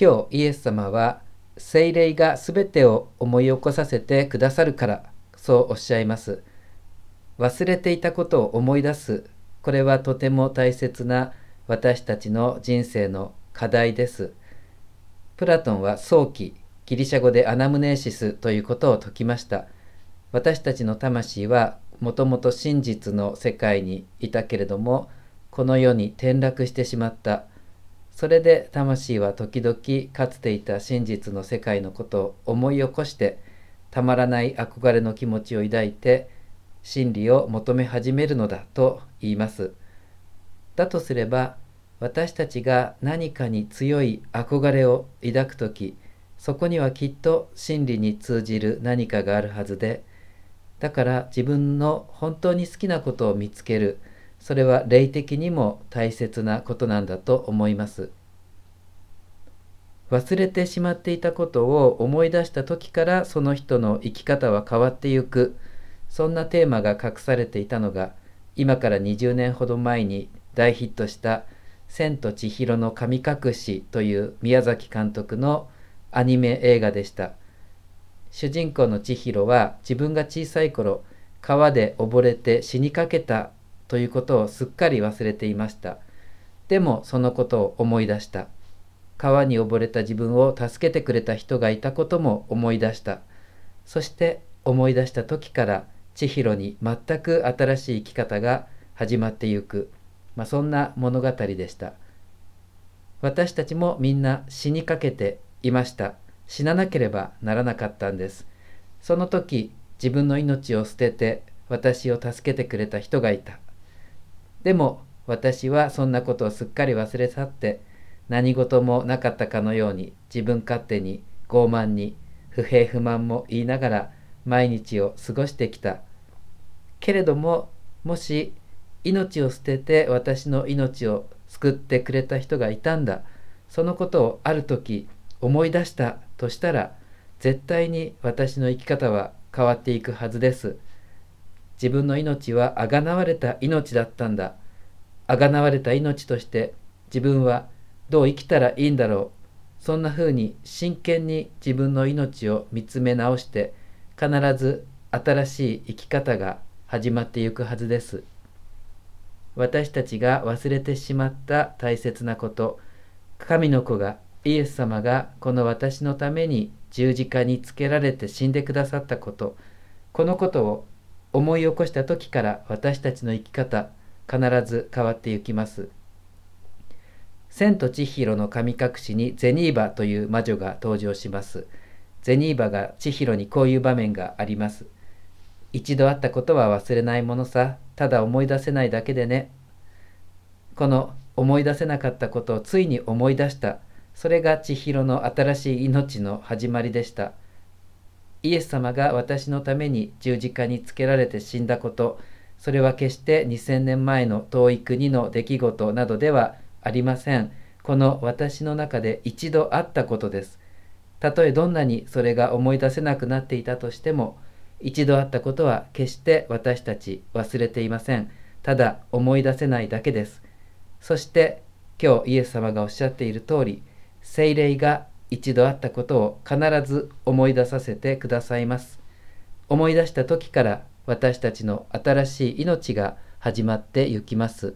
今日イエス様は聖霊がすべてを思い起こさせてくださるからそうおっしゃいます。忘れていたことを思い出す。これはとても大切な私たちの人生の課題です。プラトンは早期ギリシャ語でアナムネーシスということを説きました。私たちの魂はもともと真実の世界にいたけれどもこの世に転落してしまった。それで魂は時々かつていた真実の世界のことを思い起こしてたまらない憧れの気持ちを抱いて真理を求め始めるのだと言います。だとすれば私たちが何かに強い憧れを抱く時そこにはきっと真理に通じる何かがあるはずでだから自分の本当に好きなことを見つけるそれは霊的にも大切なことなんだと思います。忘れてしまっていたことを思い出した時からその人の生き方は変わってゆくそんなテーマが隠されていたのが今から20年ほど前に大ヒットした「千と千尋の神隠し」という宮崎監督のアニメ映画でした主人公の千尋は自分が小さい頃川で溺れて死にかけたということをすっかり忘れていました。でもそのことを思い出した。川に溺れた自分を助けてくれた人がいたことも思い出した。そして思い出した時から千尋に全く新しい生き方が始まってゆく、まあ、そんな物語でした。私たちもみんな死にかけていました。死ななければならなかったんです。その時自分の命を捨てて私を助けてくれた人がいた。でも私はそんなことをすっかり忘れ去って何事もなかったかのように自分勝手に傲慢に不平不満も言いながら毎日を過ごしてきたけれどももし命を捨てて私の命を救ってくれた人がいたんだそのことをある時思い出したとしたら絶対に私の生き方は変わっていくはずです。自分の命はあがなわれた命だったんだ。あがなわれた命として自分はどう生きたらいいんだろう。そんなふうに真剣に自分の命を見つめ直して必ず新しい生き方が始まっていくはずです。私たちが忘れてしまった大切なこと、神の子がイエス様がこの私のために十字架につけられて死んでくださったこと、このことを思い起こした時から私たちの生き方必ず変わっていきます。千と千尋の神隠しにゼニーバという魔女が登場します。ゼニーバが千尋にこういう場面があります。一度会ったことは忘れないものさ、ただ思い出せないだけでね。この思い出せなかったことをついに思い出した。それが千尋の新しい命の始まりでした。イエス様が私のために十字架につけられて死んだこと、それは決して2000年前の遠い国の出来事などではありません。この私の中で一度あったことです。たとえどんなにそれが思い出せなくなっていたとしても、一度あったことは決して私たち忘れていません。ただ思い出せないだけです。そして今日イエス様がおっしゃっている通り、精霊が一度あったことを必ず思い出させてくださいます。思い出した時から私たちの新しい命が始まってゆきます。